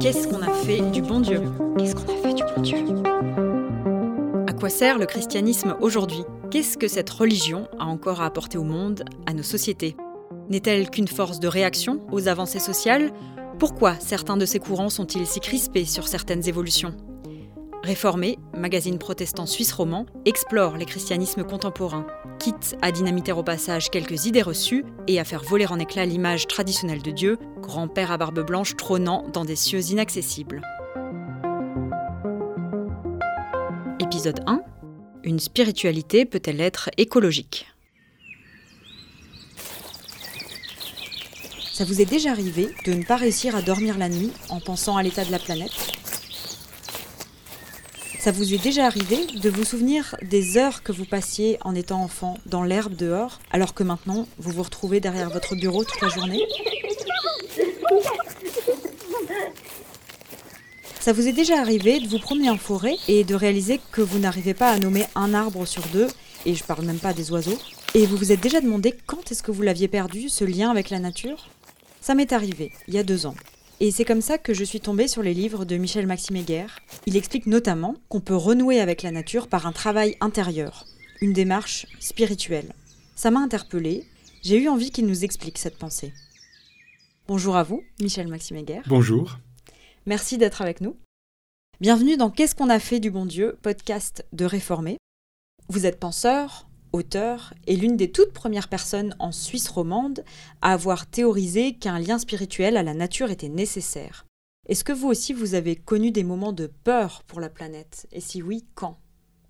Qu'est-ce qu'on a fait du bon Dieu Qu'est-ce qu'on a fait du bon Dieu À quoi sert le christianisme aujourd'hui Qu'est-ce que cette religion a encore à apporter au monde, à nos sociétés N'est-elle qu'une force de réaction aux avancées sociales Pourquoi certains de ces courants sont-ils si crispés sur certaines évolutions Réformé, magazine protestant suisse roman, explore les christianismes contemporains, quitte à dynamiter au passage quelques idées reçues et à faire voler en éclats l'image traditionnelle de Dieu, grand-père à barbe blanche trônant dans des cieux inaccessibles. Épisode 1 Une spiritualité peut-elle être écologique? Ça vous est déjà arrivé de ne pas réussir à dormir la nuit en pensant à l'état de la planète? Ça vous est déjà arrivé de vous souvenir des heures que vous passiez en étant enfant dans l'herbe dehors, alors que maintenant vous vous retrouvez derrière votre bureau toute la journée? Ça vous est déjà arrivé de vous promener en forêt et de réaliser que vous n'arrivez pas à nommer un arbre sur deux, et je parle même pas des oiseaux, et vous vous êtes déjà demandé quand est-ce que vous l'aviez perdu, ce lien avec la nature? Ça m'est arrivé, il y a deux ans. Et c'est comme ça que je suis tombée sur les livres de Michel Maxime Heger. Il explique notamment qu'on peut renouer avec la nature par un travail intérieur, une démarche spirituelle. Ça m'a interpellée, j'ai eu envie qu'il nous explique cette pensée. Bonjour à vous, Michel Maxime Heger. Bonjour. Merci d'être avec nous. Bienvenue dans Qu'est-ce qu'on a fait du bon Dieu, podcast de Réformé. Vous êtes penseur, auteur, et l'une des toutes premières personnes en Suisse romande à avoir théorisé qu'un lien spirituel à la nature était nécessaire. Est-ce que vous aussi vous avez connu des moments de peur pour la planète? Et si oui, quand?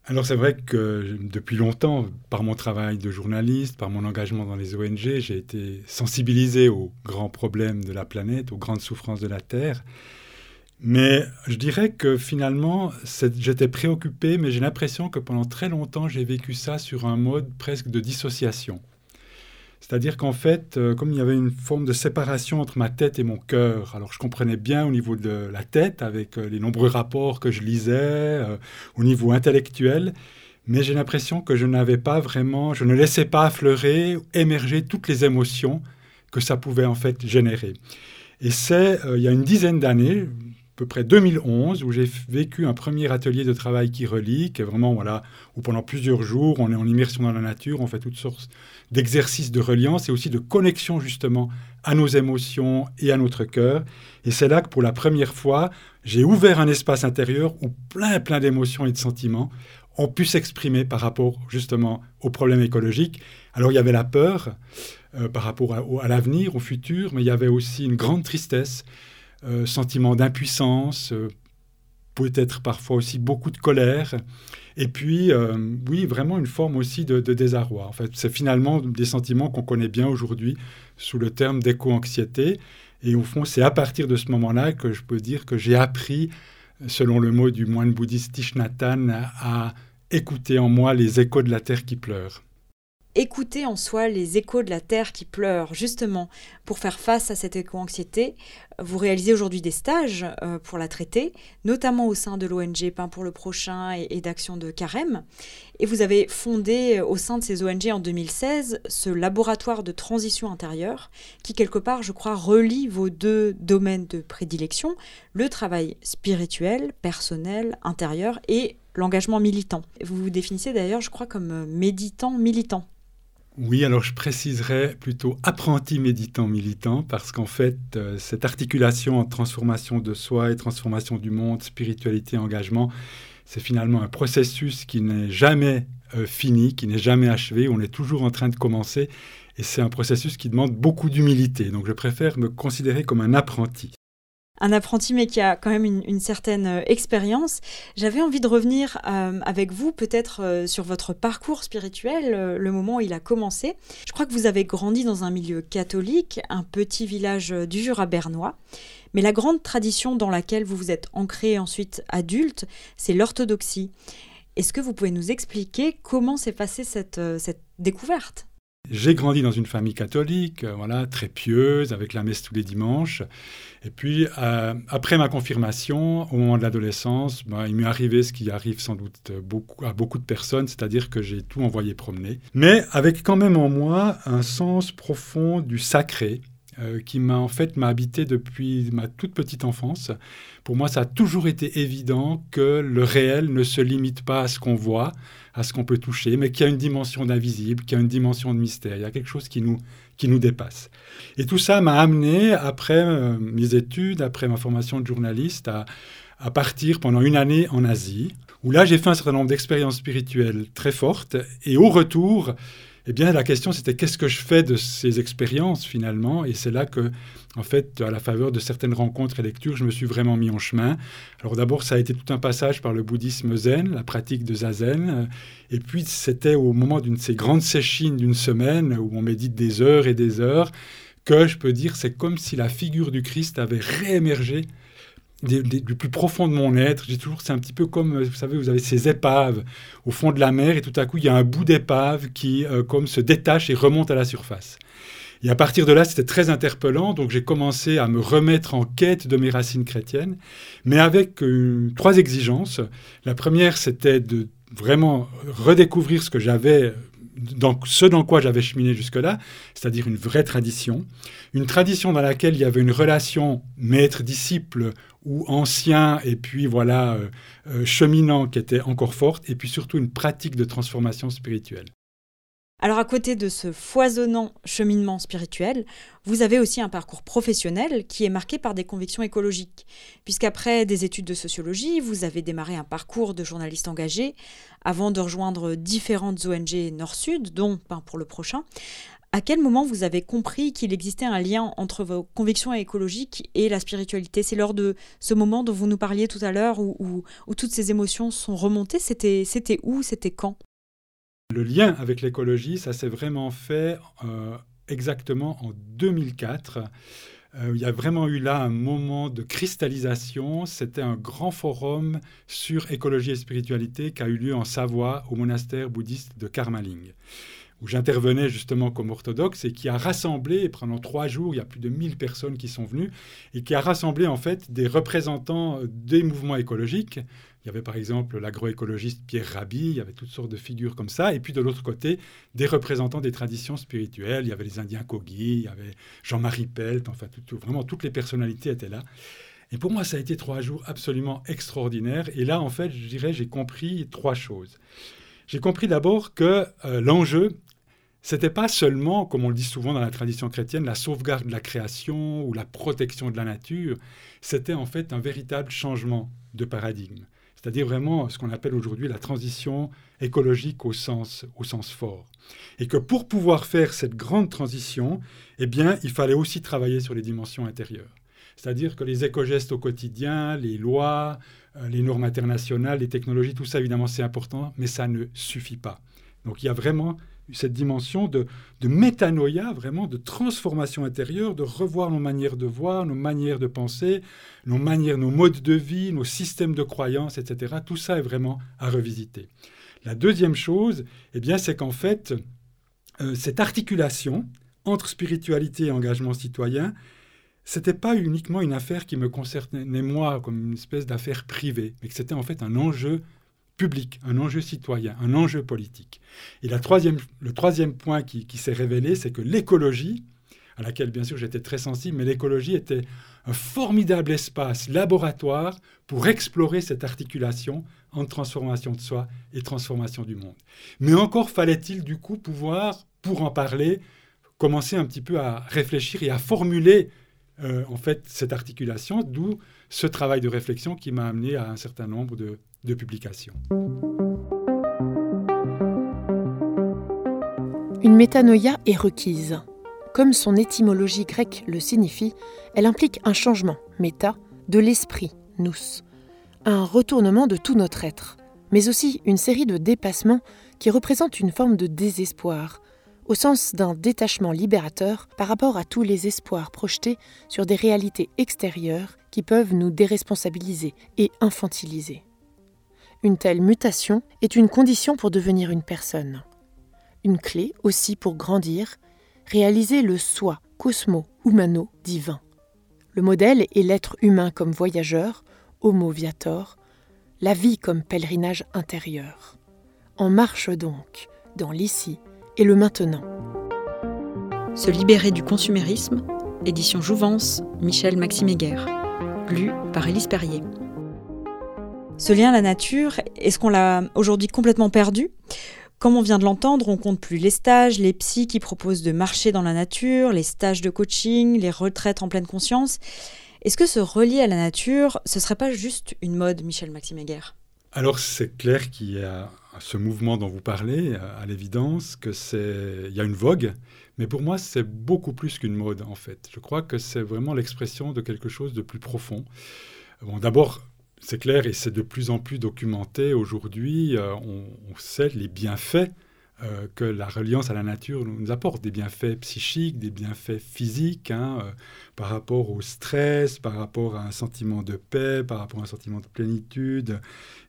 Alors c'est vrai que depuis longtemps, par mon travail de journaliste, par mon engagement dans les ONG, j'ai été sensibilisé aux grands problèmes de la planète, aux grandes souffrances de la Terre. Mais je dirais que finalement, j'étais préoccupé, mais j'ai l'impression que pendant très longtemps, j'ai vécu ça sur un mode presque de dissociation. C'est-à-dire qu'en fait, euh, comme il y avait une forme de séparation entre ma tête et mon cœur, alors je comprenais bien au niveau de la tête, avec euh, les nombreux rapports que je lisais, euh, au niveau intellectuel, mais j'ai l'impression que je n'avais pas vraiment, je ne laissais pas affleurer, émerger toutes les émotions que ça pouvait en fait générer. Et c'est il y a une dizaine d'années, peu près 2011 où j'ai vécu un premier atelier de travail qui relie, qui est vraiment, voilà, où pendant plusieurs jours, on est en immersion dans la nature, on fait toutes sortes d'exercices de reliance et aussi de connexion justement à nos émotions et à notre cœur. Et c'est là que pour la première fois, j'ai ouvert un espace intérieur où plein, plein d'émotions et de sentiments ont pu s'exprimer par rapport justement aux problèmes écologiques. Alors il y avait la peur euh, par rapport à l'avenir, au futur, mais il y avait aussi une grande tristesse euh, sentiment d'impuissance, euh, peut-être parfois aussi beaucoup de colère, et puis, euh, oui, vraiment une forme aussi de, désarroi. En fait, c'est finalement des sentiments qu'on connaît bien aujourd'hui sous le terme d'éco-anxiété. Et au fond, c'est à partir de ce moment-là que je peux dire que j'ai appris, selon le mot du moine bouddhiste Thich à écouter en moi les échos de la terre qui pleure écouter en soi les échos de la terre qui pleure, justement, pour faire face à cette éco-anxiété. Vous réalisez aujourd'hui des stages euh, pour la traiter, notamment au sein de l'ONG Pain pour le Prochain et, d'Action de Carême. Et vous avez fondé euh, au sein de ces ONG en 2016 ce laboratoire de transition intérieure qui, quelque part, je crois, relie vos deux domaines de prédilection, le travail spirituel, personnel, intérieur et l'engagement militant. Vous vous définissez d'ailleurs, je crois, comme euh, méditant militant. Oui, alors je préciserais plutôt apprenti méditant militant parce qu'en fait, euh, cette articulation entre transformation de soi et transformation du monde, spiritualité, engagement, c'est finalement un processus qui n'est jamais euh, fini, qui n'est jamais achevé, on est toujours en train de commencer et c'est un processus qui demande beaucoup d'humilité. Donc je préfère me considérer comme un apprenti un apprenti mais qui a quand même une, certaine euh, expérience. J'avais envie de revenir euh, avec vous peut-être euh, sur votre parcours spirituel, le moment où il a commencé. Je crois que vous avez grandi dans un milieu catholique, un petit village du Jura bernois. Mais la grande tradition dans laquelle vous vous êtes ancré ensuite adulte, c'est l'orthodoxie. Est-ce que vous pouvez nous expliquer comment s'est passée cette découverte? J'ai grandi dans une famille catholique, euh, voilà, très pieuse, avec la messe tous les dimanches. Et puis, euh, après ma confirmation, au moment de l'adolescence, bah, il m'est arrivé ce qui arrive sans doute à beaucoup de personnes, c'est-à-dire que j'ai tout envoyé promener. Mais avec quand même en moi un sens profond du sacré euh, qui m'a en fait m'a habité depuis ma toute petite enfance. Pour moi, ça a toujours été évident que le réel ne se limite pas à ce qu'on voit, à ce qu'on peut toucher, mais qu'il y a une dimension d'invisible, qu'il y a une dimension de mystère. Il y a quelque chose qui nous, qui nous dépasse. Et tout ça m'a amené, après euh, mes études, après ma formation de journaliste, à, à partir pendant une année en Asie, où là j'ai fait un certain nombre d'expériences spirituelles très fortes, et au retour, eh bien, la question, c'était qu'est-ce que je fais de ces expériences finalement? Et c'est là que, en fait, à la faveur de certaines rencontres et lectures, je me suis vraiment mis en chemin. Alors d'abord, ça a été tout un passage par le bouddhisme zen, la pratique de zazen. Et puis, c'était au moment d'une de ces grandes séchines d'une semaine, où on médite des heures et des heures, que je peux dire, c'est comme si la figure du Christ avait réémergé du plus profond de mon être. J'ai toujours, c'est un petit peu comme, vous savez, vous avez ces épaves au fond de la mer et tout à coup, il y a un bout d'épave qui, euh, comme, se détache et remonte à la surface. Et à partir de là, c'était très interpellant, donc j'ai commencé à me remettre en quête de mes racines chrétiennes, mais avec euh, trois exigences. La première, c'était de vraiment redécouvrir ce que j'avais dans ce dans quoi j'avais cheminé jusque-là, c'est-à-dire une vraie tradition, une tradition dans laquelle il y avait une relation maître-disciple ou ancien et puis voilà euh, euh, cheminant qui était encore forte, et puis surtout une pratique de transformation spirituelle. Alors à côté de ce foisonnant cheminement spirituel, vous avez aussi un parcours professionnel qui est marqué par des convictions écologiques, puisqu'après des études de sociologie, vous avez démarré un parcours de journaliste engagé avant de rejoindre différentes ONG Nord-Sud, dont pour le prochain. À quel moment vous avez compris qu'il existait un lien entre vos convictions écologiques et la spiritualité? C'est lors de ce moment dont vous nous parliez tout à l'heure où, toutes ces émotions sont remontées. C'était où? C'était quand? Le lien avec l'écologie, ça s'est vraiment fait euh, exactement en 2004. Euh, il y a vraiment eu là un moment de cristallisation. C'était un grand forum sur écologie et spiritualité qui a eu lieu en Savoie au monastère bouddhiste de Karmaling où j'intervenais justement comme orthodoxe et qui a rassemblé, pendant trois jours, il y a plus de 1000 personnes qui sont venues, et qui a rassemblé en fait des représentants des mouvements écologiques. Il y avait par exemple l'agroécologiste Pierre Rabhi, il y avait toutes sortes de figures comme ça, et puis de l'autre côté, des représentants des traditions spirituelles. Il y avait les Indiens Kogi, il y avait Jean-Marie Pelt, enfin vraiment toutes les personnalités étaient là. Et pour moi, ça a été trois jours absolument extraordinaires. Et là, en fait, je dirais, j'ai compris trois choses. J'ai compris d'abord que euh, l'enjeu, c'était pas seulement, comme on le dit souvent dans la tradition chrétienne, la sauvegarde de la création ou la protection de la nature, c'était en fait un véritable changement de paradigme. C'est-à-dire vraiment ce qu'on appelle aujourd'hui la transition écologique au sens, au sens fort. Et que pour pouvoir faire cette grande transition, eh bien, il fallait aussi travailler sur les dimensions intérieures. C'est-à-dire que les éco-gestes au quotidien, les lois, euh, les normes internationales, les technologies, tout ça, évidemment, c'est important, mais ça ne suffit pas. Donc il y a vraiment cette dimension de, métanoïa, vraiment de transformation intérieure, de revoir nos manières de voir, nos manières de penser, nos manières, nos modes de vie, nos systèmes de croyances, etc. Tout ça est vraiment à revisiter. La deuxième chose, eh bien, c'est qu'en fait, euh, cette articulation entre spiritualité et engagement citoyen, c'était pas uniquement une affaire qui me concernait moi comme une espèce d'affaire privée, mais que c'était en fait un enjeu public, un enjeu citoyen, un enjeu politique. Et la troisième, le troisième point qui, s'est révélé, c'est que l'écologie, à laquelle bien sûr j'étais très sensible, mais l'écologie était un formidable espace laboratoire pour explorer cette articulation entre transformation de soi et transformation du monde. Mais encore fallait-il du coup pouvoir, pour en parler, commencer un petit peu à réfléchir et à formuler euh, en fait cette articulation, d'où ce travail de réflexion qui m'a amené à un certain nombre de, de publications. Une métanoïa est requise. Comme son étymologie grecque le signifie, elle implique un changement, méta, de l'esprit, nous, un retournement de tout notre être, mais aussi une série de dépassements qui représentent une forme de désespoir, au sens d'un détachement libérateur par rapport à tous les espoirs projetés sur des réalités extérieures qui peuvent nous déresponsabiliser et infantiliser. Une telle mutation est une condition pour devenir une personne. Une clé aussi pour grandir, réaliser le soi cosmo-humano divin. Le modèle est l'être humain comme voyageur, homo viator, la vie comme pèlerinage intérieur. En marche donc dans l'ici et le maintenant. Se libérer du consumérisme, édition Jouvence, Michel Maxime Heger. Lu par Élise Perrier. Ce lien à la nature, est-ce qu'on l'a aujourd'hui complètement perdu? Comme on vient de l'entendre, on compte plus les stages, les psys qui proposent de marcher dans la nature, les stages de coaching, les retraites en pleine conscience. Est-ce que se relier à la nature, ce serait pas juste une mode, Michel Maxime Alors c'est clair qu'il y a ce mouvement dont vous parlez, à l'évidence, que c'est il y a une vogue, mais pour moi c'est beaucoup plus qu'une mode en fait. Je crois que c'est vraiment l'expression de quelque chose de plus profond. Bon, d'abord, c'est clair et c'est de plus en plus documenté aujourd'hui. Euh, on, sait les bienfaits euh, que la reliance à la nature nous apporte, des bienfaits psychiques, des bienfaits physiques, hein, euh, par rapport au stress, par rapport à un sentiment de paix, par rapport à un sentiment de plénitude.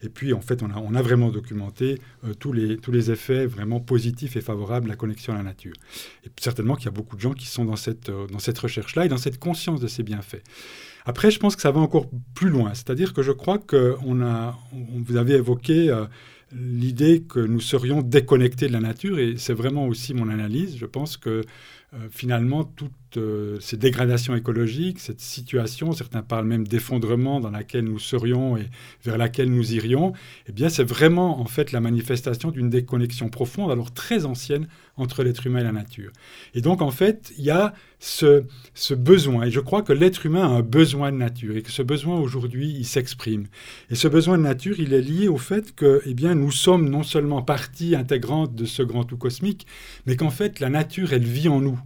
Et puis, en fait, on a, on vraiment documenté tous, les, tous les effets vraiment positifs et favorables de la connexion à la nature. Et certainement qu'il y a beaucoup de gens qui sont dans cette, recherche-là et dans cette conscience de ces bienfaits. Après, je pense que ça va encore plus loin. C'est-à-dire que je crois que on a, vous avez évoqué euh, l'idée que nous serions déconnectés de la nature, et c'est vraiment aussi mon analyse. Je pense que euh, finalement, toutes euh, ces dégradations écologiques, cette situation, certains parlent même d'effondrement dans laquelle nous serions et vers laquelle nous irions, eh bien, c'est vraiment en fait la manifestation d'une déconnexion profonde, alors très ancienne, entre l'être humain et la nature. Et donc, en fait, il y a ce, ce besoin, et je crois que l'être humain a un besoin de nature, et que ce besoin aujourd'hui, il s'exprime. Et ce besoin de nature, il est lié au fait que, eh bien, nous sommes non seulement partie intégrante de ce grand tout cosmique, mais qu'en fait, la nature, elle vit en nous.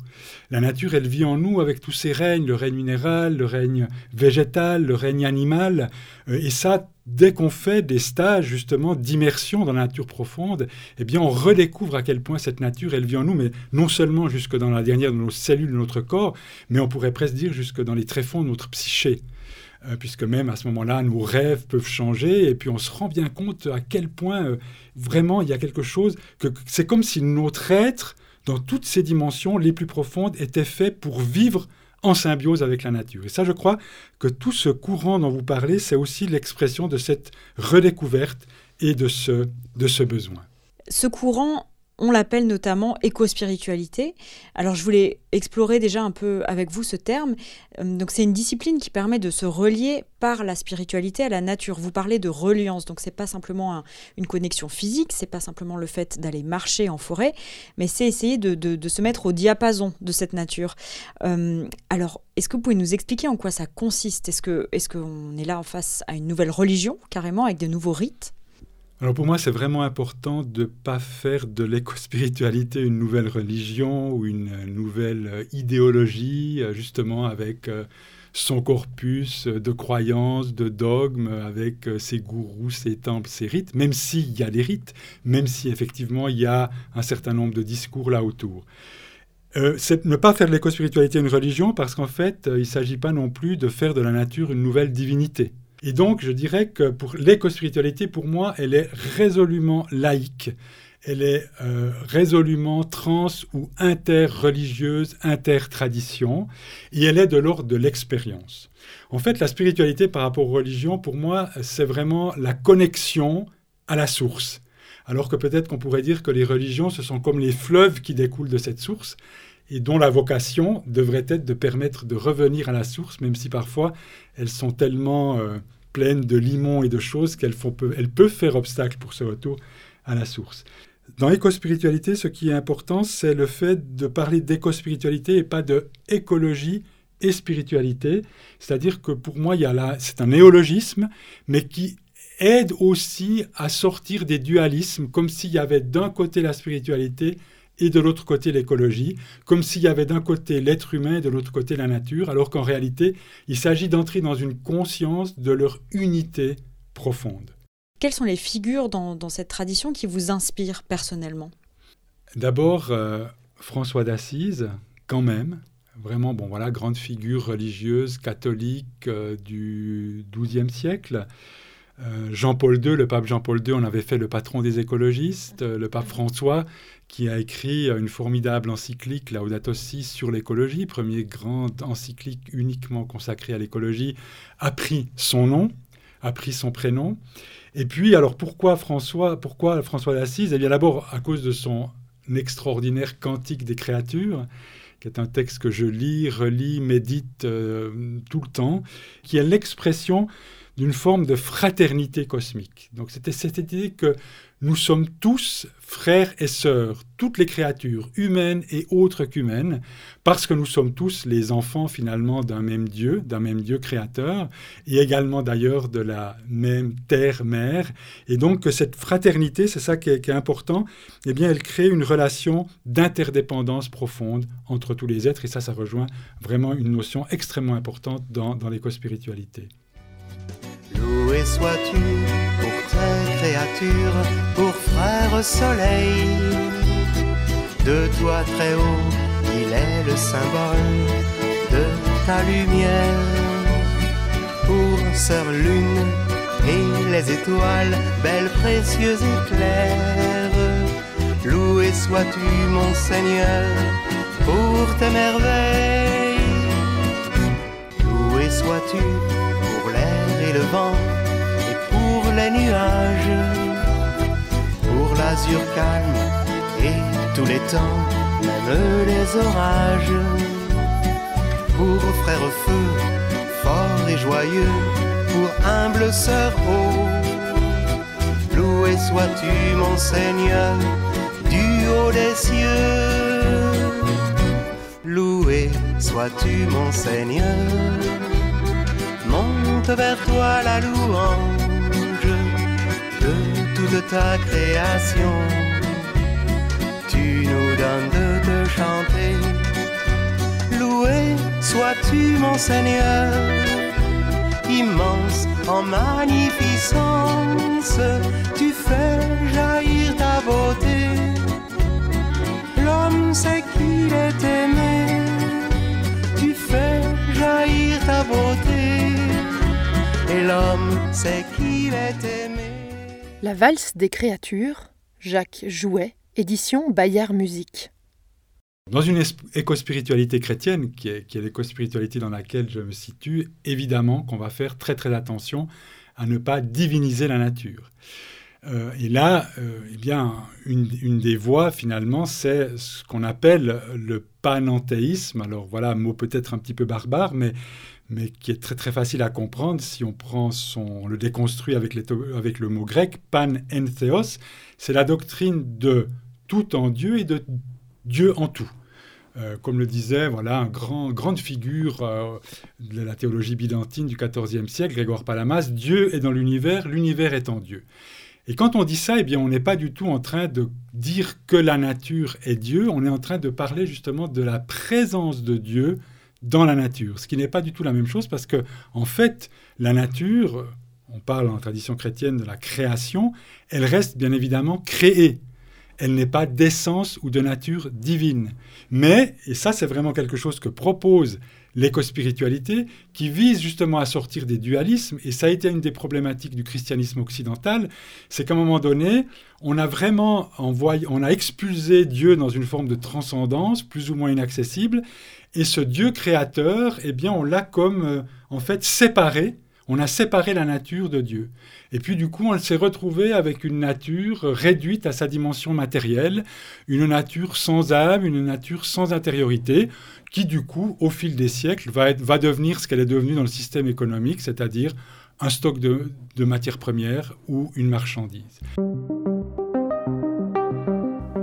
La nature, elle vit en nous avec tous ces règnes, le règne minéral, le règne végétal, le règne animal. Euh, et ça, dès qu'on fait des stages justement d'immersion dans la nature profonde, eh bien on redécouvre à quel point cette nature, elle vit en nous, mais non seulement jusque dans la dernière de nos cellules de notre corps, mais on pourrait presque dire jusque dans les tréfonds de notre psyché. Euh, puisque même à ce moment-là, nos rêves peuvent changer, et puis on se rend bien compte à quel point euh, vraiment il y a quelque chose, que c'est comme si notre être dans toutes ces dimensions les plus profondes, était fait pour vivre en symbiose avec la nature. Et ça, je crois que tout ce courant dont vous parlez, c'est aussi l'expression de cette redécouverte et de ce, de ce besoin. Ce courant, on l'appelle notamment éco-spiritualité. Alors je voulais explorer déjà un peu avec vous ce terme. Euh, donc c'est une discipline qui permet de se relier par la spiritualité à la nature. Vous parlez de reliance, donc c'est pas simplement une connexion physique, c'est pas simplement le fait d'aller marcher en forêt, mais c'est essayer de, se mettre au diapason de cette nature. Euh, alors est-ce que vous pouvez nous expliquer en quoi ça consiste? Est-ce que est-ce qu'on est là en face à une nouvelle religion carrément avec de nouveaux rites? Alors pour moi, c'est vraiment important de ne pas faire de l'éco-spiritualité une nouvelle religion ou une nouvelle euh, idéologie, euh, justement avec euh, son corpus de croyances, de dogmes, avec ses gourous, ses temples, ses rites, même s'il y a des rites, même si effectivement il y a un certain nombre de discours là autour. c'est ne pas faire de l'éco-spiritualité une religion parce qu'en fait, il ne s'agit pas non plus de faire de la nature une nouvelle divinité. Et donc, je dirais que pour l'éco-spiritualité, pour moi, elle est résolument laïque. Elle est euh, résolument trans ou interreligieuse, intertradition, et elle est de l'ordre de l'expérience. En fait, la spiritualité par rapport aux religions, pour moi, c'est vraiment la connexion à la source. Alors que peut-être qu'on pourrait dire que les religions, ce sont comme les fleuves qui découlent de cette source et dont la vocation devrait être de permettre de revenir à la source, même si parfois elles sont tellement euh, pleines de limons et de choses qu'elles elles peuvent faire obstacle pour ce retour à la source. Dans l'éco-spiritualité, ce qui est important, c'est le fait de parler d'éco-spiritualité et pas de écologie et spiritualité. C'est-à-dire que pour moi, c'est un néologisme, mais qui aide aussi à sortir des dualismes, comme s'il y avait d'un côté la spiritualité et de l'autre côté l'écologie, comme s'il y avait d'un côté l'être humain et de l'autre côté la nature, alors qu'en réalité, il s'agit d'entrer dans une conscience de leur unité profonde. Quelles sont les figures dans, cette tradition qui vous inspirent personnellement? D'abord, euh, François d'Assise, quand même, vraiment, bon voilà, grande figure religieuse catholique euh, du XIIe siècle. Euh, Jean-Paul II, le pape Jean-Paul II, on avait fait le patron des écologistes. le pape François, qui a écrit une formidable encyclique, Laudato Si, sur l'écologie, premier grand encyclique uniquement consacré à l'écologie, a pris son nom, a pris son prénom. Et puis, alors pourquoi François, pourquoi François d'Assise? Eh bien, d'abord à cause de son extraordinaire cantique des créatures. qui est un texte que je lis, relis, médite tout le temps, qui est l'expression d'une forme de fraternité cosmique. Donc c'était cette idée que nous sommes tous frères et sœurs, toutes les créatures, humaines et autres qu'humaines, parce que nous sommes tous les enfants finalement d'un même Dieu, d'un même Dieu créateur, et également d'ailleurs de la même terre-mère. Et donc que cette fraternité, c'est ça qui est, important, eh bien elle crée une relation d'interdépendance profonde entre tous les êtres, et ça, ça rejoint vraiment une notion extrêmement importante dans, dans l'éco-spiritualité. Loué sois-tu pour tes créatures, pour frère soleil. De toi très haut, il est le symbole de ta lumière. Pour sœur lune et les étoiles, belles, précieuses et claires. Loué sois-tu, mon Seigneur, pour tes merveilles. Loué sois-tu le vent et pour les nuages, pour l'azur calme et tous les temps, même les orages. Pour frère feu, fort et joyeux, pour humble sœur haut, loué sois-tu mon Seigneur du haut des cieux. Loué sois-tu mon Seigneur vers toi la louange de toute ta création. Tu nous donnes de te chanter. Loué sois-tu mon Seigneur, immense en magnificence. Tu fais jaillir ta beauté. L'homme sait qu'il est aimé. Tu fais jaillir ta et l'homme sait qu'il est aimé. La valse des créatures, Jacques Jouet, édition Bayard Musique. Dans une éco-spiritualité chrétienne, qui est, qui est l'éco-spiritualité dans laquelle je me situe, évidemment qu'on va faire très très attention à ne pas diviniser la nature. Euh, et là, euh, eh bien, une, une, des voies, finalement, c'est ce qu'on appelle le panenthéisme. Alors voilà, un mot peut-être un petit peu barbare, mais mais qui est très très facile à comprendre si on prend son, le déconstruit avec, les, avec le mot grec, pan entheos, c'est la doctrine de tout en Dieu et de Dieu en tout. Euh, comme le disait voilà, un grand, grande figure euh, de la théologie byzantine du XIVe siècle, Grégoire Palamas, Dieu est dans l'univers, l'univers est en Dieu. Et quand on dit ça, eh bien, on n'est pas du tout en train de dire que la nature est Dieu, on est en train de parler justement de la présence de Dieu dans la nature, ce qui n'est pas du tout la même chose parce que, en fait, la nature, on parle en tradition chrétienne de la création, elle reste bien évidemment créée. Elle n'est pas d'essence ou de nature divine. Mais, et ça c'est vraiment quelque chose que propose l'éco-spiritualité, qui vise justement à sortir des dualismes, et ça a été une des problématiques du christianisme occidental, c'est qu'à un moment donné, on a vraiment on a expulsé Dieu dans une forme de transcendance, plus ou moins inaccessible, et ce Dieu créateur, eh bien, on l'a comme, euh, en fait, séparé. On a séparé la nature de Dieu. Et puis, du coup, on s'est retrouvé avec une nature réduite à sa dimension matérielle, une nature sans âme, une nature sans intériorité, qui, du coup, au fil des siècles, va, va devenir ce qu'elle est devenue dans le système économique, c'est-à-dire un stock de matières premières ou une marchandise.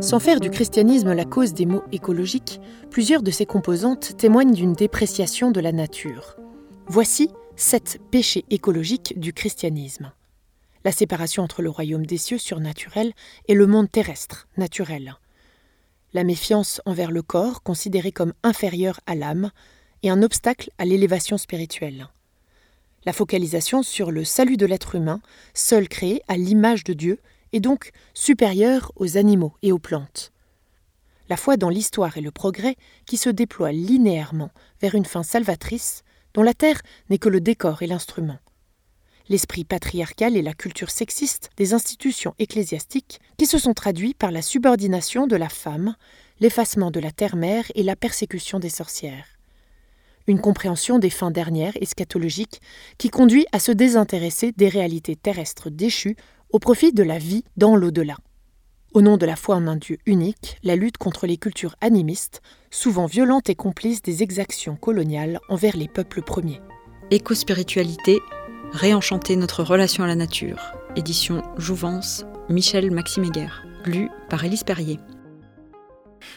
Sans faire du christianisme la cause des maux écologiques, plusieurs de ses composantes témoignent d'une dépréciation de la nature. Voici sept péchés écologiques du christianisme. La séparation entre le royaume des cieux surnaturel et le monde terrestre naturel. La méfiance envers le corps considéré comme inférieur à l'âme et un obstacle à l'élévation spirituelle. La focalisation sur le salut de l'être humain, seul créé à l'image de Dieu et donc supérieure aux animaux et aux plantes. La foi dans l'histoire et le progrès qui se déploient linéairement vers une fin salvatrice dont la Terre n'est que le décor et l'instrument. L'esprit patriarcal et la culture sexiste des institutions ecclésiastiques qui se sont traduits par la subordination de la femme, l'effacement de la terre-mère et la persécution des sorcières. Une compréhension des fins dernières eschatologiques qui conduit à se désintéresser des réalités terrestres déchues au profit de la vie dans l'au-delà. Au nom de la foi en un Dieu unique, la lutte contre les cultures animistes, souvent violentes et complices des exactions coloniales envers les peuples premiers. Éco-spiritualité, réenchanter notre relation à la nature. Édition Jouvence, Michel Maxime lu par Élise Perrier.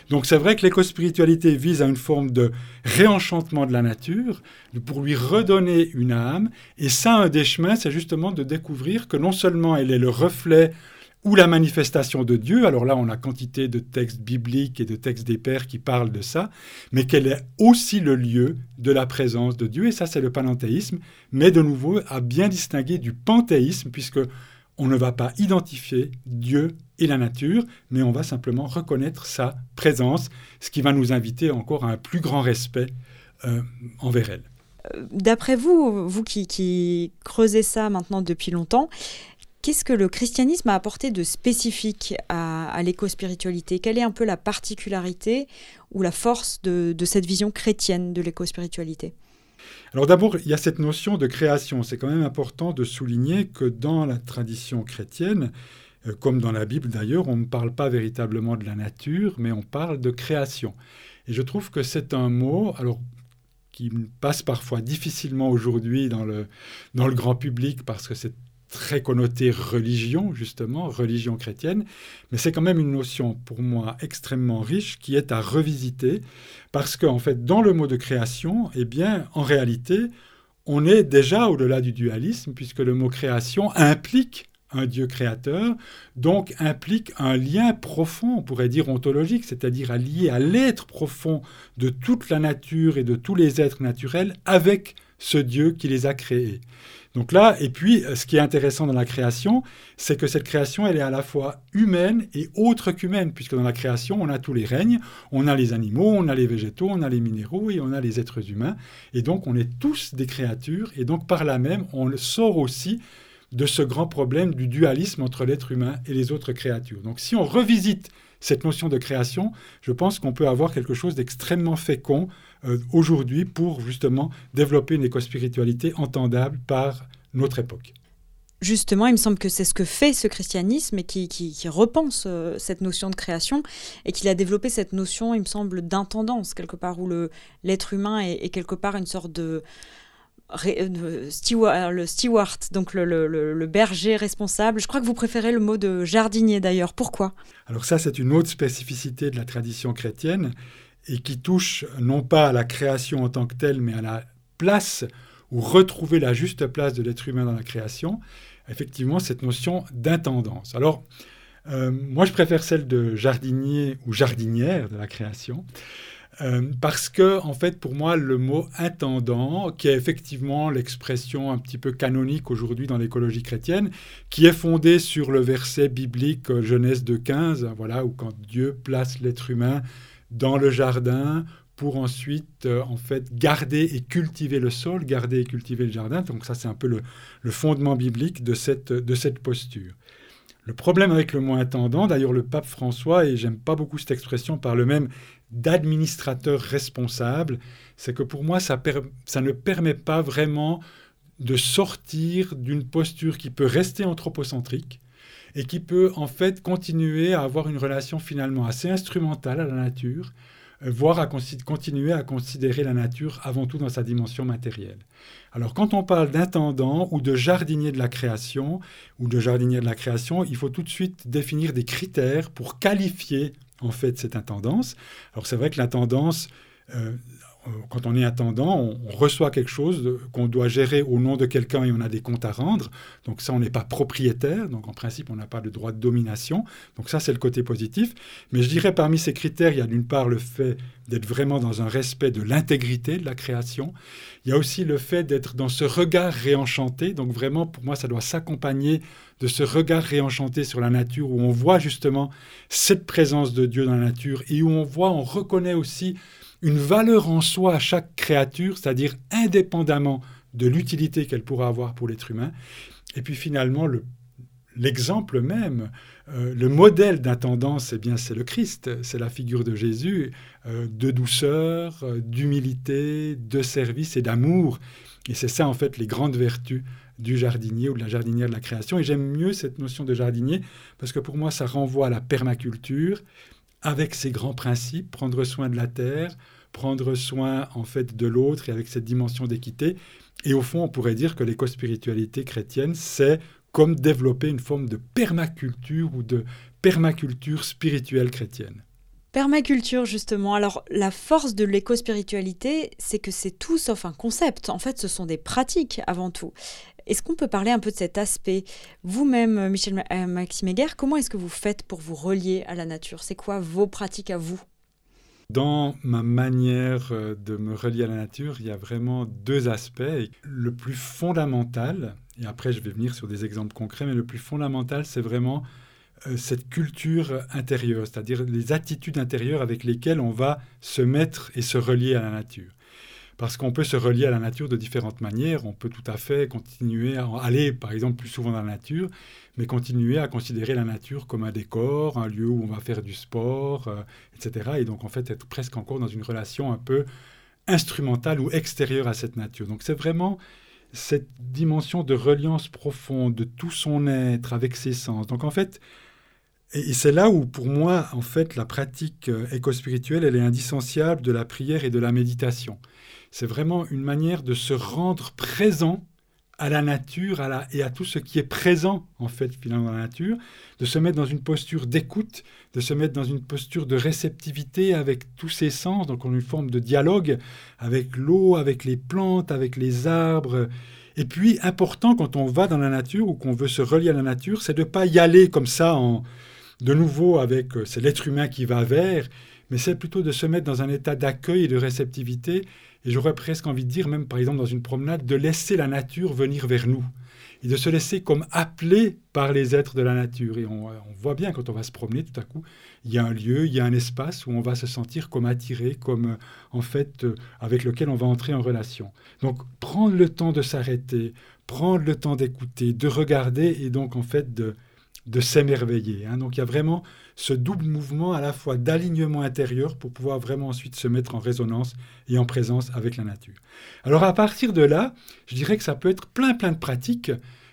Donc c'est vrai que l'éco-spiritualité vise à une forme de réenchantement de la nature, pour lui redonner une âme. Et ça, un des chemins, c'est justement de découvrir que non seulement elle est le reflet ou la manifestation de Dieu, alors là on a quantité de textes bibliques et de textes des pères qui parlent de ça, mais qu'elle est aussi le lieu de la présence de Dieu, et ça c'est le panenthéisme, mais de nouveau à bien distinguer du panthéisme, puisque on ne va pas identifier Dieu et la nature, mais on va simplement reconnaître sa présence, ce qui va nous inviter encore à un plus grand respect euh, envers elle. Euh, d'après vous, vous qui, creusez ça maintenant depuis longtemps, qu'est-ce que le christianisme a apporté de spécifique à, l'éco-spiritualité? Quelle est un peu la particularité ou la force de, de cette vision chrétienne de l'éco-spiritualité? Alors d'abord, il y a cette notion de création. C'est quand même important de souligner que dans la tradition chrétienne, comme dans la Bible d'ailleurs, on ne parle pas véritablement de la nature, mais on parle de création. Et je trouve que c'est un mot, alors qui passe parfois difficilement aujourd'hui dans le, dans le grand public parce que c'est très connoté religion, justement, religion chrétienne, mais c'est quand même une notion pour moi extrêmement riche qui est à revisiter parce qu'en fait, dans le mot de création, eh bien, en réalité, on est déjà au-delà du dualisme puisque le mot création implique un Dieu créateur, donc implique un lien profond, on pourrait dire ontologique, c'est-à-dire lié à l'être profond de toute la nature et de tous les êtres naturels avec ce Dieu qui les a créés. Donc là, et puis, ce qui est intéressant dans la création, c'est que cette création, elle est à la fois humaine et autre qu'humaine, puisque dans la création, on a tous les règnes, on a les animaux, on a les végétaux, on a les minéraux et on a les êtres humains. Et donc, on est tous des créatures, et donc par là même, on sort aussi de ce grand problème du dualisme entre l'être humain et les autres créatures. Donc si on revisite cette notion de création, je pense qu'on peut avoir quelque chose d'extrêmement fécond euh, aujourd'hui pour justement développer une éco-spiritualité entendable par notre époque. Justement, il me semble que c'est ce que fait ce christianisme et qui, repense euh, cette notion de création et qu'il a développé cette notion, il me semble, d'intendance quelque part, où l'être humain est, quelque part une sorte de, steward, le steward, donc le, berger responsable. Je crois que vous préférez le mot de jardinier d'ailleurs. Pourquoi? Alors ça, c'est une autre spécificité de la tradition chrétienne et qui touche non pas à la création en tant que telle, mais à la place ou retrouver la juste place de l'être humain dans la création. Effectivement, cette notion d'intendance. Alors, euh, moi, je préfère celle de jardinier ou jardinière de la création. Euh, parce que, en fait, pour moi, le mot intendant, qui est effectivement l'expression un petit peu canonique aujourd'hui dans l'écologie chrétienne, qui est fondée sur le verset biblique euh, Genèse de 15, voilà, où quand Dieu place l'être humain dans le jardin pour ensuite, euh, en fait, garder et cultiver le sol, garder et cultiver le jardin. Donc ça, c'est un peu le, le, fondement biblique de cette, de cette posture. Le problème avec le mot intendant, d'ailleurs le pape François, et j'aime pas beaucoup cette expression, parle même d'administrateur responsable, c'est que pour moi, ça, ça ne permet pas vraiment de sortir d'une posture qui peut rester anthropocentrique et qui peut en fait continuer à avoir une relation finalement assez instrumentale à la nature, euh, voire à continuer à considérer la nature avant tout dans sa dimension matérielle. Alors quand on parle d'intendant ou de jardinier de la création ou de jardinier de la création, il faut tout de suite définir des critères pour qualifier en fait cette intendance. Alors c'est vrai que l'intendance, euh, quand on est attendant, on, reçoit quelque chose qu'on doit gérer au nom de quelqu'un et on a des comptes à rendre. Donc ça, on n'est pas propriétaire. Donc en principe, on n'a pas de droit de domination. Donc ça, c'est le côté positif. Mais je dirais parmi ces critères, il y a d'une part le fait d'être vraiment dans un respect de l'intégrité de la création. Il y a aussi le fait d'être dans ce regard réenchanté. Donc vraiment, pour moi, ça doit s'accompagner de ce regard réenchanté sur la nature où on voit justement cette présence de Dieu dans la nature et où on voit, on reconnaît aussi une valeur en soi à chaque créature, c'est-à-dire indépendamment de l'utilité qu'elle pourra avoir pour l'être humain. Et puis finalement, l'exemple même, euh, le modèle d'intendance, eh bien, c'est le Christ, c'est la figure de Jésus, euh, de douceur, euh, d'humilité, de service et d'amour. Et c'est ça, en fait, les grandes vertus du jardinier ou de la jardinière de la création. Et j'aime mieux cette notion de jardinier parce que pour moi, ça renvoie à la permaculture avec ses grands principes, prendre soin de la terre, prendre soin en fait de l'autre et avec cette dimension d'équité. Et au fond, on pourrait dire que l'éco-spiritualité chrétienne, c'est comme développer une forme de permaculture ou de permaculture spirituelle chrétienne. Permaculture, justement. Alors, la force de l'éco-spiritualité, c'est que c'est tout sauf un concept. En fait, ce sont des pratiques avant tout. Est-ce qu'on peut parler un peu de cet aspect? Vous-même, Michel euh, Maxime comment est-ce que vous faites pour vous relier à la nature? C'est quoi vos pratiques à vous? Dans ma manière euh, de me relier à la nature, il y a vraiment deux aspects. Le plus fondamental, et après je vais venir sur des exemples concrets, mais le plus fondamental, c'est vraiment euh, cette culture intérieure, c'est-à-dire les attitudes intérieures avec lesquelles on va se mettre et se relier à la nature. Parce qu'on peut se relier à la nature de différentes manières. On peut tout à fait continuer à aller, par exemple, plus souvent dans la nature, mais continuer à considérer la nature comme un décor, un lieu où on va faire du sport, euh, etc. Et donc, en fait, être presque encore dans une relation un peu instrumentale ou extérieure à cette nature. Donc, c'est vraiment cette dimension de reliance profonde de tout son être avec ses sens. Donc, en fait, et, c'est là où, pour moi, en fait, la pratique euh, éco-spirituelle, elle est indissociable de la prière et de la méditation. C'est vraiment une manière de se rendre présent à la nature à la, et à tout ce qui est présent, en fait, finalement, dans la nature, de se mettre dans une posture d'écoute, de se mettre dans une posture de réceptivité avec tous ses sens, donc on a une forme de dialogue avec l'eau, avec les plantes, avec les arbres. Et puis, important quand on va dans la nature ou qu'on veut se relier à la nature, c'est de ne pas y aller comme ça, en, de nouveau, avec, euh, c'est l'être humain qui va vers, mais c'est plutôt de se mettre dans un état d'accueil et de réceptivité et j'aurais presque envie de dire, même par exemple dans une promenade, de laisser la nature venir vers nous et de se laisser comme appelé par les êtres de la nature. Et on, voit bien quand on va se promener, tout à coup, il y a un lieu, il y a un espace où on va se sentir comme attiré, comme en fait euh, avec lequel on va entrer en relation. Donc prendre le temps de s'arrêter, prendre le temps d'écouter, de regarder et donc en fait de, de s'émerveiller. Hein. Donc il y a vraiment ce double mouvement à la fois d'alignement intérieur pour pouvoir vraiment ensuite se mettre en résonance et en présence avec la nature. Alors à partir de là, je dirais que ça peut être plein plein de pratiques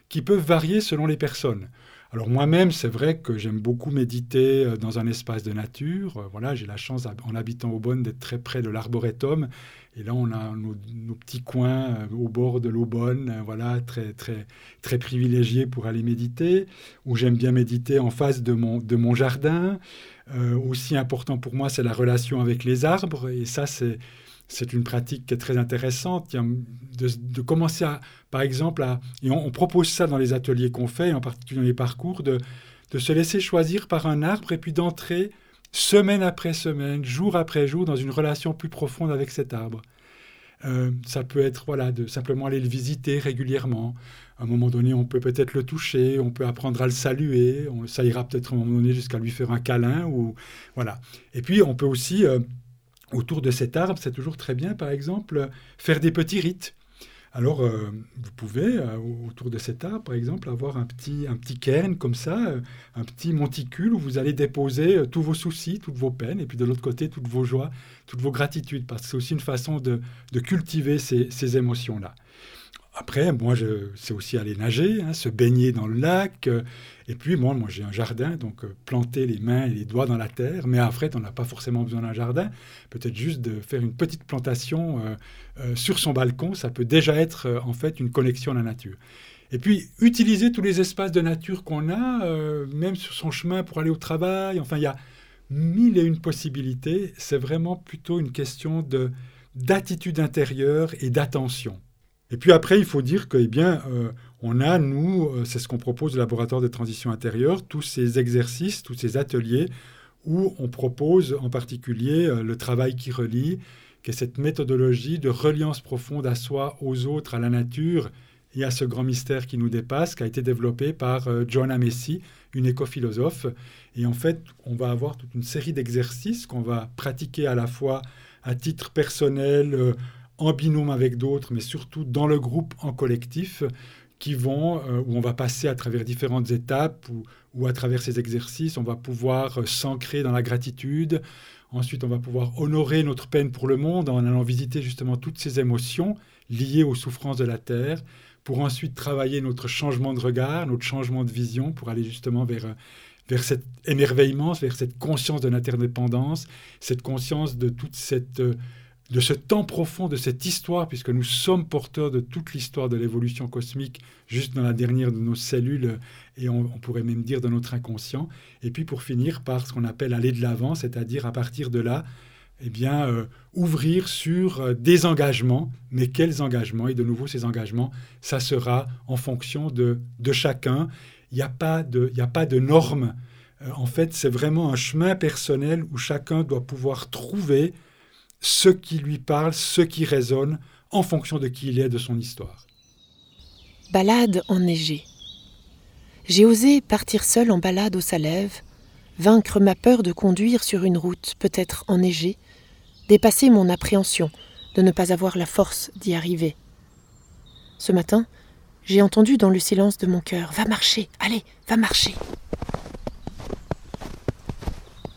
qui peuvent varier selon les personnes. Alors moi-même, c'est vrai que j'aime beaucoup méditer euh, dans un espace de nature. Euh, voilà, j'ai la chance, en habitant au Bonne, d'être très près de l'arboretum. Et là, on a nos, petits coins euh, au bord de l'Aubonne, voilà, très, très, très privilégiés pour aller méditer. Où j'aime bien méditer en face de mon, de mon jardin. aussi important pour moi, c'est la relation avec les arbres. Et ça, c'est c'est une pratique qui est très intéressante, de, commencer à, par exemple, à, et on, propose ça dans les ateliers qu'on fait, en particulier dans les parcours, de, de se laisser choisir par un arbre et puis d'entrer semaine après semaine, jour après jour, dans une relation plus profonde avec cet arbre. Euh, ça peut être voilà, de simplement aller le visiter régulièrement. À un moment donné, on peut peut-être le toucher, on peut apprendre à le saluer, ça ira peut-être à un moment donné jusqu'à lui faire un câlin. Ou, voilà. Et puis, on peut aussi... Euh, autour de cet arbre, c'est toujours très bien, par exemple, faire des petits rites. Alors, euh, vous pouvez, euh, autour de cet arbre, par exemple, avoir un petit, un petit cairn comme ça, euh, un petit monticule où vous allez déposer tous vos soucis, toutes vos peines, et puis de l'autre côté, toutes vos joies, toutes vos gratitudes, parce que c'est aussi une façon de, cultiver ces émotions-là. Après, moi, je sais aussi aller nager, hein, se baigner dans le lac. Euh, et puis, moi, j'ai un jardin, donc euh, planter les mains et les doigts dans la terre. Mais après, on n'a pas forcément besoin d'un jardin. Peut-être juste de faire une petite plantation euh, sur son balcon, ça peut déjà être en fait une connexion à la nature. Et puis, utiliser tous les espaces de nature qu'on a, même sur son chemin pour aller au travail. Enfin, il y a mille et une possibilités. C'est vraiment plutôt une question de d'attitude intérieure et d'attention. Et puis après, il faut dire que, eh bien, euh, on a, nous, euh, c'est ce qu'on propose au laboratoire de transition intérieure, tous ces exercices, tous ces ateliers où on propose en particulier euh, le travail qui relie, qui est cette méthodologie de reliance profonde à soi, aux autres, à la nature et à ce grand mystère qui nous dépasse, qui a été développé par Joanna Messi, une écophilosophe. Et en fait, on va avoir toute une série d'exercices qu'on va pratiquer à la fois à titre personnel, en binôme avec d'autres, mais surtout dans le groupe, en collectif, qui vont, euh, où on va passer à travers différentes étapes, ou à travers ces exercices, on va pouvoir euh, s'ancrer dans la gratitude. Ensuite, on va pouvoir honorer notre peine pour le monde en allant visiter justement toutes ces émotions liées aux souffrances de la terre, pour ensuite travailler notre changement de regard, notre changement de vision, pour aller justement vers, euh, vers cet émerveillement, vers cette conscience de l'interdépendance, cette conscience de toute cette de ce temps profond, de cette histoire, puisque nous sommes porteurs de toute l'histoire de l'évolution cosmique, juste dans la dernière de nos cellules, et on, pourrait même dire de notre inconscient. Et puis pour finir par ce qu'on appelle aller de l'avant, c'est-à-dire à partir de là, eh bien, euh, ouvrir sur euh, des engagements, mais quels engagements? Et de nouveau, ces engagements, ça sera en fonction de, de chacun. Il n'y a, pas de, a pas de normes. Euh, en fait, c'est vraiment un chemin personnel où chacun doit pouvoir trouver ce qui lui parle, ce qui résonne, en fonction de qui il est, de son histoire. Balade enneigée. J'ai osé partir seul en balade au Salève, vaincre ma peur de conduire sur une route peut-être enneigée, dépasser mon appréhension de ne pas avoir la force d'y arriver. Ce matin, j'ai entendu dans le silence de mon cœur Va marcher, allez, va marcher.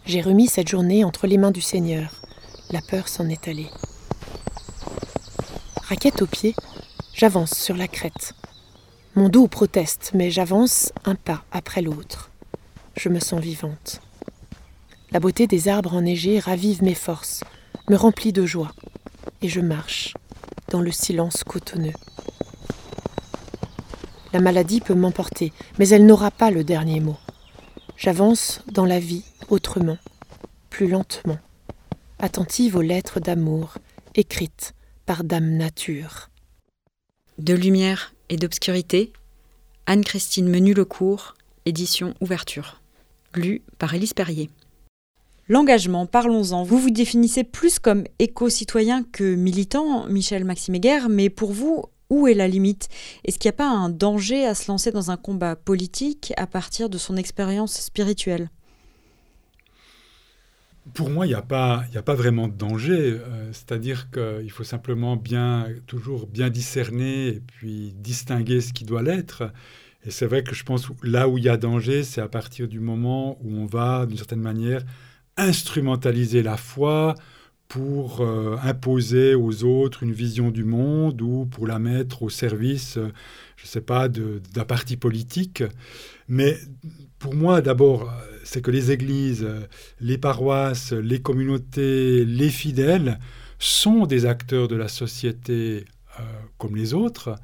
J'ai remis cette journée entre les mains du Seigneur la peur s'en est allée. Raquette aux pieds, j'avance sur la crête. Mon dos proteste, mais j'avance un pas après l'autre. Je me sens vivante. La beauté des arbres enneigés ravive mes forces, me remplit de joie, et je marche dans le silence cotonneux. La maladie peut m'emporter, mais elle n'aura pas le dernier mot. J'avance dans la vie autrement, plus lentement, attentive aux lettres d'amour écrites par Dame Nature. De lumière et d'obscurité, Anne-Christine Menu-Lecourt, édition Ouverture. Lu par Élise Perrier. L'engagement, parlons-en. Vous vous définissez plus comme éco-citoyen que militant, Michel Maximéguer, mais pour vous, où est la limite? Est-ce qu'il n'y a pas un danger à se lancer dans un combat politique à partir de son expérience spirituelle? Pour moi, il n'y a, pas, a pas vraiment de danger. Euh, c'est-à-dire qu'il faut simplement bien, toujours bien discerner et puis distinguer ce qui doit l'être. Et c'est vrai que je pense là où il y a danger, c'est à partir du moment où on va, d'une certaine manière, instrumentaliser la foi pour euh, imposer aux autres une vision du monde ou pour la mettre au service, euh, je ne sais pas, d'un parti politique. Mais pour moi, d'abord, c'est que les églises, les paroisses, les communautés, les fidèles sont des acteurs de la société euh, comme les autres,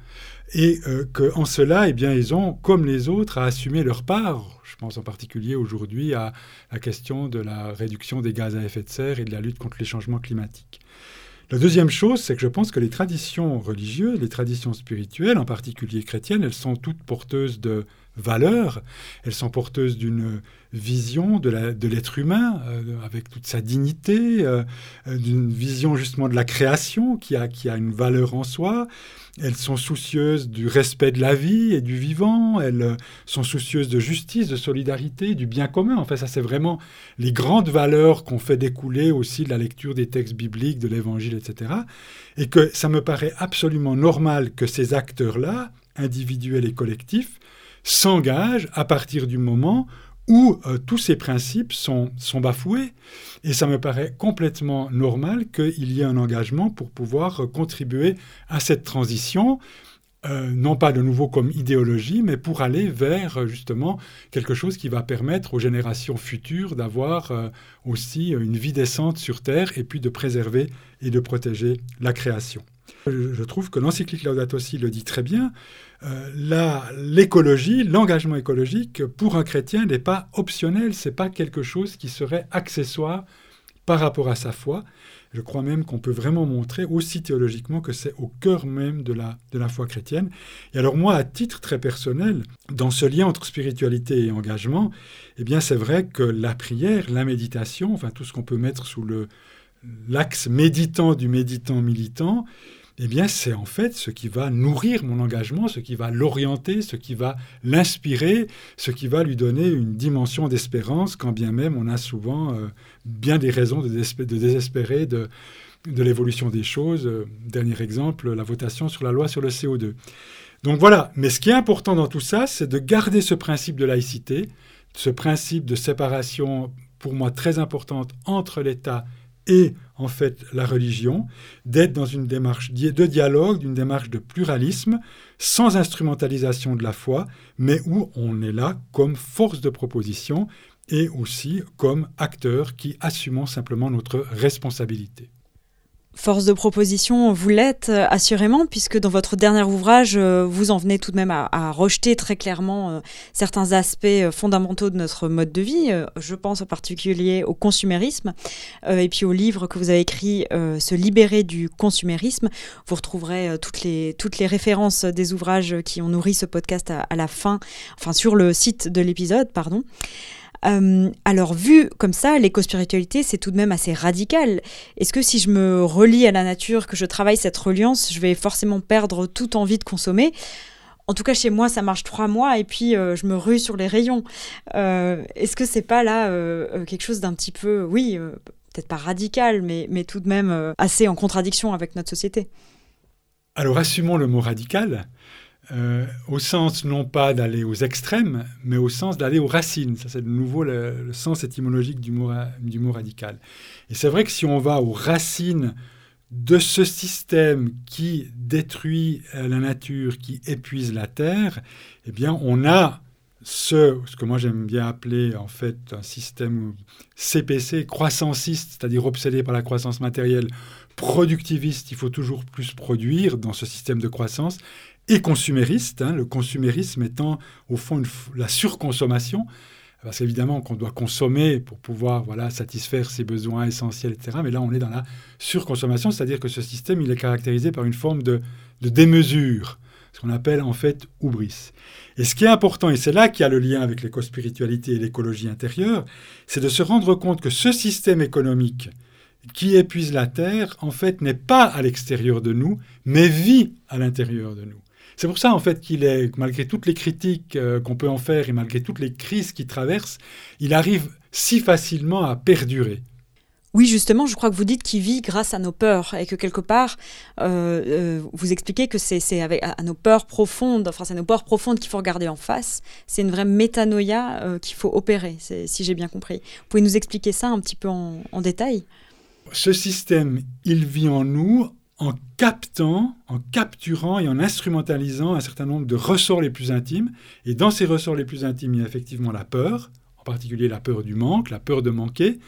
et euh, qu'en cela, eh bien, ils ont, comme les autres, à assumer leur part. Je pense en particulier aujourd'hui à la question de la réduction des gaz à effet de serre et de la lutte contre les changements climatiques. La deuxième chose, c'est que je pense que les traditions religieuses, les traditions spirituelles, en particulier chrétiennes, elles sont toutes porteuses de valeurs, elles sont porteuses d'une vision de l'être humain euh, avec toute sa dignité, euh, euh, d'une vision justement de la création qui a, qui a une valeur en soi. Elles sont soucieuses du respect de la vie et du vivant, elles sont soucieuses de justice, de solidarité, du bien commun. En fait, ça c'est vraiment les grandes valeurs qu'on fait découler aussi de la lecture des textes bibliques, de l'Évangile, etc. Et que ça me paraît absolument normal que ces acteurs-là, individuels et collectifs, s'engagent à partir du moment où euh, tous ces principes sont, sont bafoués. Et ça me paraît complètement normal qu'il y ait un engagement pour pouvoir euh, contribuer à cette transition, euh, non pas de nouveau comme idéologie, mais pour aller vers justement quelque chose qui va permettre aux générations futures d'avoir aussi une vie décente sur Terre et puis de préserver et de protéger la création. Je, trouve que l'encyclique Laudato Si le dit très bien. Euh, l'écologie, l'engagement écologique, pour un chrétien, n'est pas optionnel, c'est pas quelque chose qui serait accessoire par rapport à sa foi. Je crois même qu'on peut vraiment montrer aussi théologiquement que c'est au cœur même de la, de la foi chrétienne. Et alors moi, à titre très personnel, dans ce lien entre spiritualité et engagement, eh bien c'est vrai que la prière, la méditation, enfin tout ce qu'on peut mettre sous l'axe méditant du méditant militant, eh bien, c'est en fait ce qui va nourrir mon engagement, ce qui va l'orienter, ce qui va l'inspirer, ce qui va lui donner une dimension d'espérance, quand bien même on a souvent euh, bien des raisons de, désespérer de, l'évolution des choses. Euh, dernier exemple, la votation sur la loi sur le CO2. Donc voilà, mais ce qui est important dans tout ça, c'est de garder ce principe de laïcité, ce principe de séparation, pour moi très importante, entre l'État et en fait la religion, d'être dans une démarche de dialogue, d'une démarche de pluralisme, sans instrumentalisation de la foi, mais où on est là comme force de proposition et aussi comme acteur qui assumons simplement notre responsabilité. Force de proposition, vous l'êtes euh, assurément, puisque dans votre dernier ouvrage, euh, vous en venez tout de même à, rejeter très clairement euh, certains aspects fondamentaux de notre mode de vie. je pense en particulier au consumérisme, et puis au livre que vous avez écrit, Se libérer du consumérisme. Vous retrouverez toutes, les, références des ouvrages qui ont nourri ce podcast à la fin, enfin sur le site de l'épisode, pardon. Euh, alors, vu comme ça, l'éco-spiritualité, c'est tout de même assez radical. Est-ce que si je me relie à la nature, que je travaille cette reliance, je vais forcément perdre toute envie de consommer? En tout cas, chez moi, ça marche trois mois et puis euh, je me rue sur les rayons. Euh, est-ce que c'est pas là quelque chose d'un petit peu, oui, peut-être pas radical, mais, mais tout de même assez en contradiction avec notre société? Alors, assumons le mot radical. Euh, au sens non pas d'aller aux extrêmes, mais au sens d'aller aux racines. Ça, c'est de nouveau le, sens étymologique du mot, radical. Et c'est vrai que si on va aux racines de ce système qui détruit euh, la nature, qui épuise la terre, eh bien, on a ce, ce que moi j'aime bien appeler en fait un système CPC, croissanciste, c'est-à-dire obsédé par la croissance matérielle, productiviste, il faut toujours plus produire dans ce système de croissance, et consumériste, hein, le consumérisme étant au fond la surconsommation, parce qu'évidemment qu'on doit consommer pour pouvoir voilà, satisfaire ses besoins essentiels, etc. Mais là, on est dans la surconsommation, c'est-à-dire que ce système, il est caractérisé par une forme de, démesure, ce qu'on appelle en fait hubris. Et ce qui est important, et c'est là qu'il y a le lien avec l'éco-spiritualité et l'écologie intérieure, c'est de se rendre compte que ce système économique qui épuise la Terre, en fait, n'est pas à l'extérieur de nous, mais vit à l'intérieur de nous. C'est pour ça, en fait, qu'il est, malgré toutes les critiques euh, qu'on peut en faire et malgré toutes les crises qu'il traverse, il arrive si facilement à perdurer. Oui, justement, je crois que vous dites qu'il vit grâce à nos peurs et que quelque part, euh, euh, vous expliquez que c'est avec à nos peurs profondes, enfin c'est nos peurs profondes qu'il faut regarder en face. C'est une vraie métanoïa qu'il faut opérer, si j'ai bien compris. Vous pouvez nous expliquer ça un petit peu en, en détail? Ce système, il vit en nous en captant, en capturant et en instrumentalisant un certain nombre de ressorts les plus intimes. Et dans ces ressorts les plus intimes, il y a effectivement la peur, en particulier la peur du manque, la peur de manquer,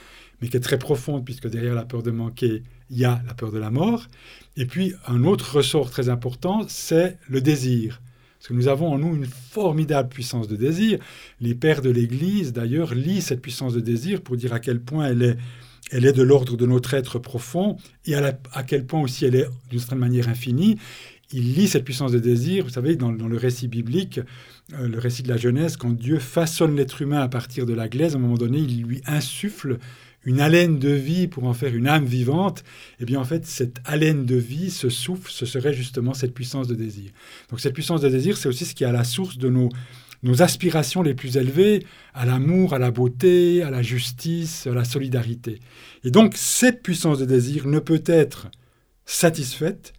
mais qui est très profonde puisque derrière la peur de manquer, il y a la peur de la mort. Et puis un autre ressort très important, c'est le désir. Parce que nous avons en nous une formidable puissance de désir. Les pères de l'Église, d'ailleurs, lisent cette puissance de désir pour dire à quel point elle est elle est de l'ordre de notre être profond et à, quel point aussi elle est d'une certaine manière infinie. Il lit cette puissance de désir, vous savez, dans, le récit biblique, euh, le récit de la Genèse, quand Dieu façonne l'être humain à partir de la glaise, à un moment donné, il lui insuffle une haleine de vie pour en faire une âme vivante, et eh bien en fait, cette haleine de vie, ce souffle, ce serait justement cette puissance de désir. Donc cette puissance de désir, c'est aussi ce qui est à la source de nos, nos aspirations les plus élevées à l'amour, à la beauté, à la justice, à la solidarité. Et donc cette puissance de désir ne peut être satisfaite,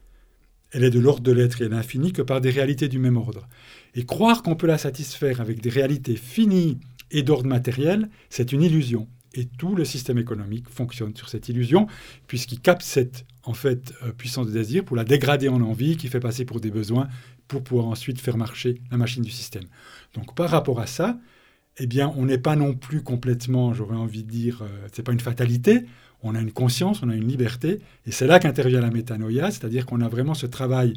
elle est de l'ordre de l'être et de l'infini, que par des réalités du même ordre. Et croire qu'on peut la satisfaire avec des réalités finies et d'ordre matériel, c'est une illusion. Et tout le système économique fonctionne sur cette illusion, puisqu'il capte cette en fait, euh, puissance de désir pour la dégrader en envie, qui fait passer pour des besoins, pour pouvoir ensuite faire marcher la machine du système. Donc par rapport à ça, eh bien, on n'est pas non plus complètement, j'aurais envie de dire, euh, c'est pas une fatalité. On a une conscience, on a une liberté, et c'est là qu'intervient la métanoïa, c'est-à-dire qu'on a vraiment ce travail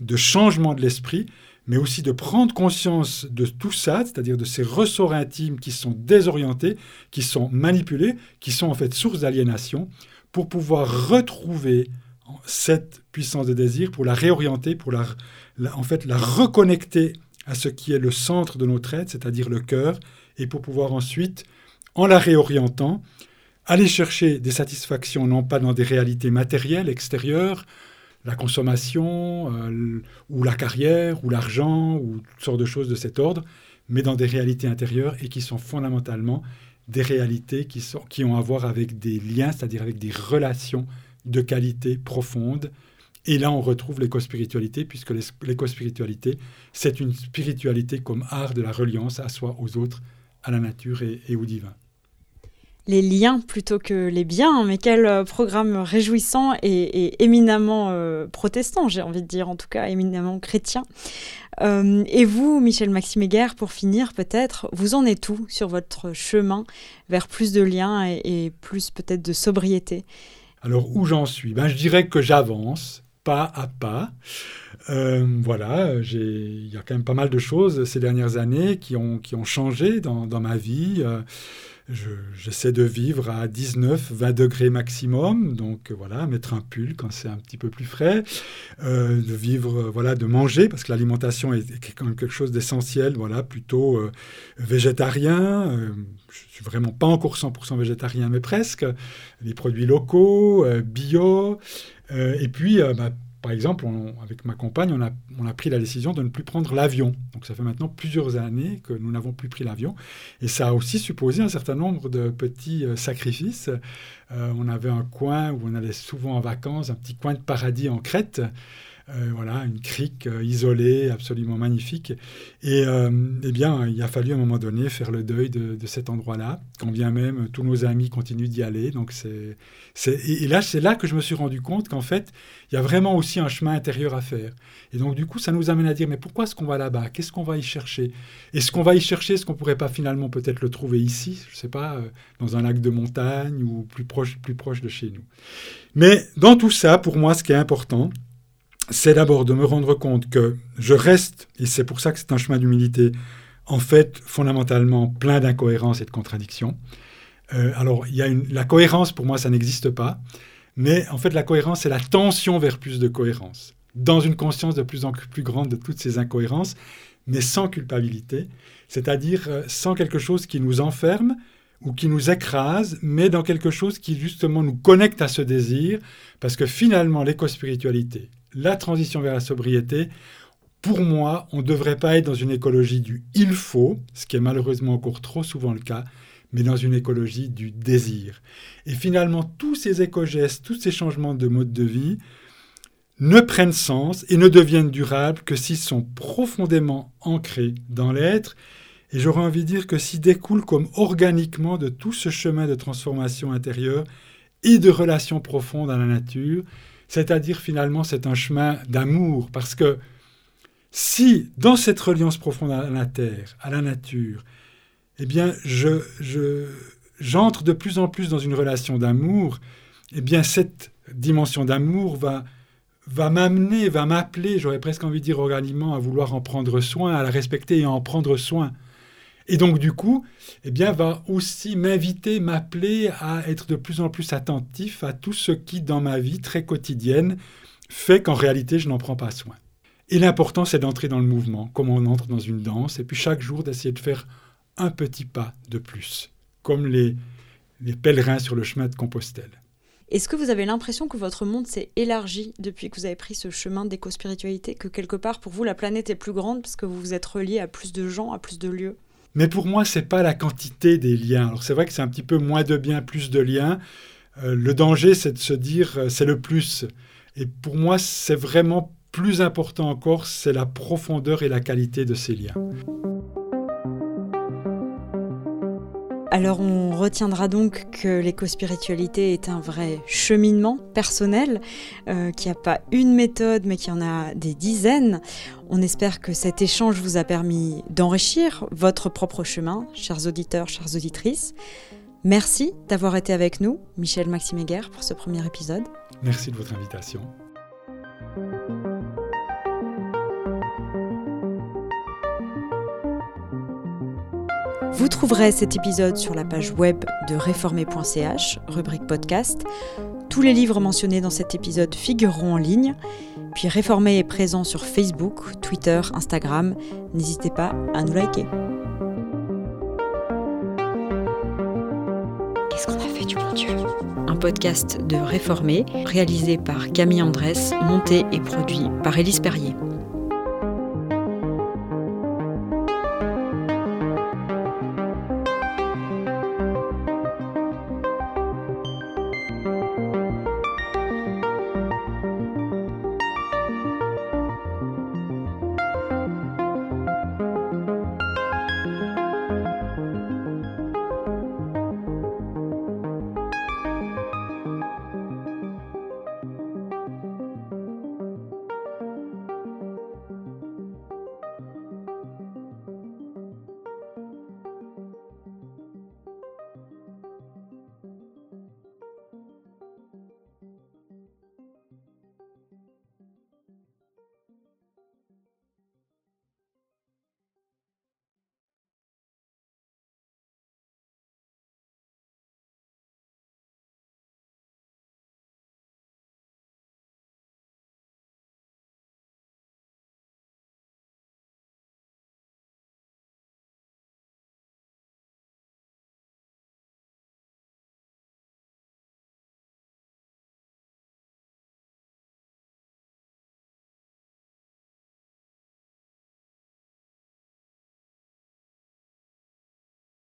de changement de l'esprit, mais aussi de prendre conscience de tout ça, c'est-à-dire de ces ressorts intimes qui sont désorientés, qui sont manipulés, qui sont en fait source d'aliénation, pour pouvoir retrouver cette puissance de désir, pour la réorienter, pour la, en fait la reconnecter à ce qui est le centre de notre être, c'est-à-dire le cœur, et pour pouvoir ensuite, en la réorientant, aller chercher des satisfactions non pas dans des réalités matérielles extérieures, la consommation, euh, ou la carrière, ou l'argent, ou toutes sortes de choses de cet ordre, mais dans des réalités intérieures et qui sont fondamentalement des réalités qui, ont à voir avec des liens, c'est-à-dire avec des relations de qualité profonde Et là, on retrouve l'éco-spiritualité, puisque l'éco-spiritualité, c'est une spiritualité comme art de la reliance à soi, aux autres, à la nature et, au divin. Les liens plutôt que les biens, mais quel euh, programme réjouissant et, éminemment euh, protestant, j'ai envie de dire, en tout cas éminemment chrétien. Euh, et vous, Michel Maxime pour finir peut-être, vous en êtes où sur votre chemin vers plus de liens et, plus peut-être de sobriété? Alors où j'en suis? Ben, Je dirais que j'avance pas à pas. Voilà, il y a quand même pas mal de choses ces dernières années qui ont, qui ont changé dans, dans ma vie. Euh, j'essaie de vivre à 19, 20 degrés maximum, donc voilà, mettre un pull quand c'est un petit peu plus frais, euh, de vivre, voilà, de manger, parce que l'alimentation est, quand même quelque chose d'essentiel, voilà, plutôt végétarien. je suis vraiment pas encore 100% végétarien, mais presque. Les produits locaux, bio, et puis, bah, par exemple, avec ma compagne, on a, on a, pris la décision de ne plus prendre l'avion. Donc ça fait maintenant plusieurs années que nous n'avons plus pris l'avion. Et ça a aussi supposé un certain nombre de petits euh, sacrifices. Euh, on avait un coin où on allait souvent en vacances, un petit coin de paradis en Crète. Euh, voilà, une crique euh, isolée, absolument magnifique. Et euh, eh bien, il a fallu à un moment donné faire le deuil de, cet endroit-là, quand bien même tous nos amis continuent d'y aller. Donc c'est, et, là, c'est là que je me suis rendu compte qu'en fait, il y a vraiment aussi un chemin intérieur à faire. Et donc, du coup, ça nous amène à dire, mais pourquoi est-ce qu'on va là-bas? Qu'est-ce qu'on va y chercher? Est-ce qu'on va y chercher? Est-ce qu'on pourrait pas finalement peut-être le trouver ici? Je sais pas, dans un lac de montagne ou plus proche, plus proche de chez nous. Mais dans tout ça, pour moi, ce qui est important, c'est d'abord de me rendre compte que je reste, et c'est pour ça que c'est un chemin d'humilité, en fait, fondamentalement plein d'incohérences et de contradictions. Euh, alors, il y a la cohérence, pour moi, ça n'existe pas, mais en fait, la cohérence, c'est la tension vers plus de cohérence, dans une conscience de plus en plus grande de toutes ces incohérences, mais sans culpabilité, c'est-à-dire euh, sans quelque chose qui nous enferme, ou qui nous écrase, mais dans quelque chose qui justement nous connecte à ce désir, parce que finalement l'éco-spiritualité, la transition vers la sobriété, pour moi, on ne devrait pas être dans une écologie du il faut, ce qui est malheureusement encore trop souvent le cas, mais dans une écologie du désir. Et finalement, tous ces éco-gestes, tous ces changements de mode de vie ne prennent sens et ne deviennent durables que s'ils sont profondément ancrés dans l'être. Et j'aurais envie de dire que s'ils découlent comme organiquement de tout ce chemin de transformation intérieure et de relation profonde à la nature, c'est-à-dire finalement c'est un chemin d'amour, parce que si dans cette reliance profonde à la terre, à la nature, eh bien je, j'entre de plus en plus dans une relation d'amour, eh bien cette dimension d'amour va, va m'amener, va m'appeler, j'aurais presque envie de dire organiquement, à vouloir en prendre soin, à la respecter et à en prendre soin. Et donc, du coup, eh bien, va aussi m'inviter, m'appeler à être de plus en plus attentif à tout ce qui, dans ma vie très quotidienne, fait qu'en réalité, je n'en prends pas soin. Et l'important, c'est d'entrer dans le mouvement, comme on entre dans une danse, et puis chaque jour d'essayer de faire un petit pas de plus, comme les, les pèlerins sur le chemin de Compostelle. Est-ce que vous avez l'impression que votre monde s'est élargi depuis que vous avez pris ce chemin d'éco-spiritualité, que quelque part pour vous la planète est plus grande parce que vous vous êtes relié à plus de gens, à plus de lieux? Mais pour moi, c'est pas la quantité des liens. Alors c'est vrai que c'est un petit peu moins de biens, plus de liens. Euh, le danger, c'est de se dire, euh, c'est le plus. Et pour moi, c'est vraiment plus important encore, c'est la profondeur et la qualité de ces liens. Alors on retiendra donc que l'éco-spiritualité est un vrai cheminement personnel, euh, qui n'a pas une méthode mais qui en a des dizaines. On espère que cet échange vous a permis d'enrichir votre propre chemin, chers auditeurs, chères auditrices. Merci d'avoir été avec nous, Michel Maxime Guerre, pour ce premier épisode. Merci de votre invitation. Vous trouverez cet épisode sur la page web de réformer.ch, rubrique podcast. Tous les livres mentionnés dans cet épisode figureront en ligne. Puis Réformer est présent sur Facebook, Twitter, Instagram. N'hésitez pas à nous liker. Qu'est-ce qu'on a fait du bon Dieu? Un podcast de Réformer, réalisé par Camille Andrès, monté et produit par Élise Perrier.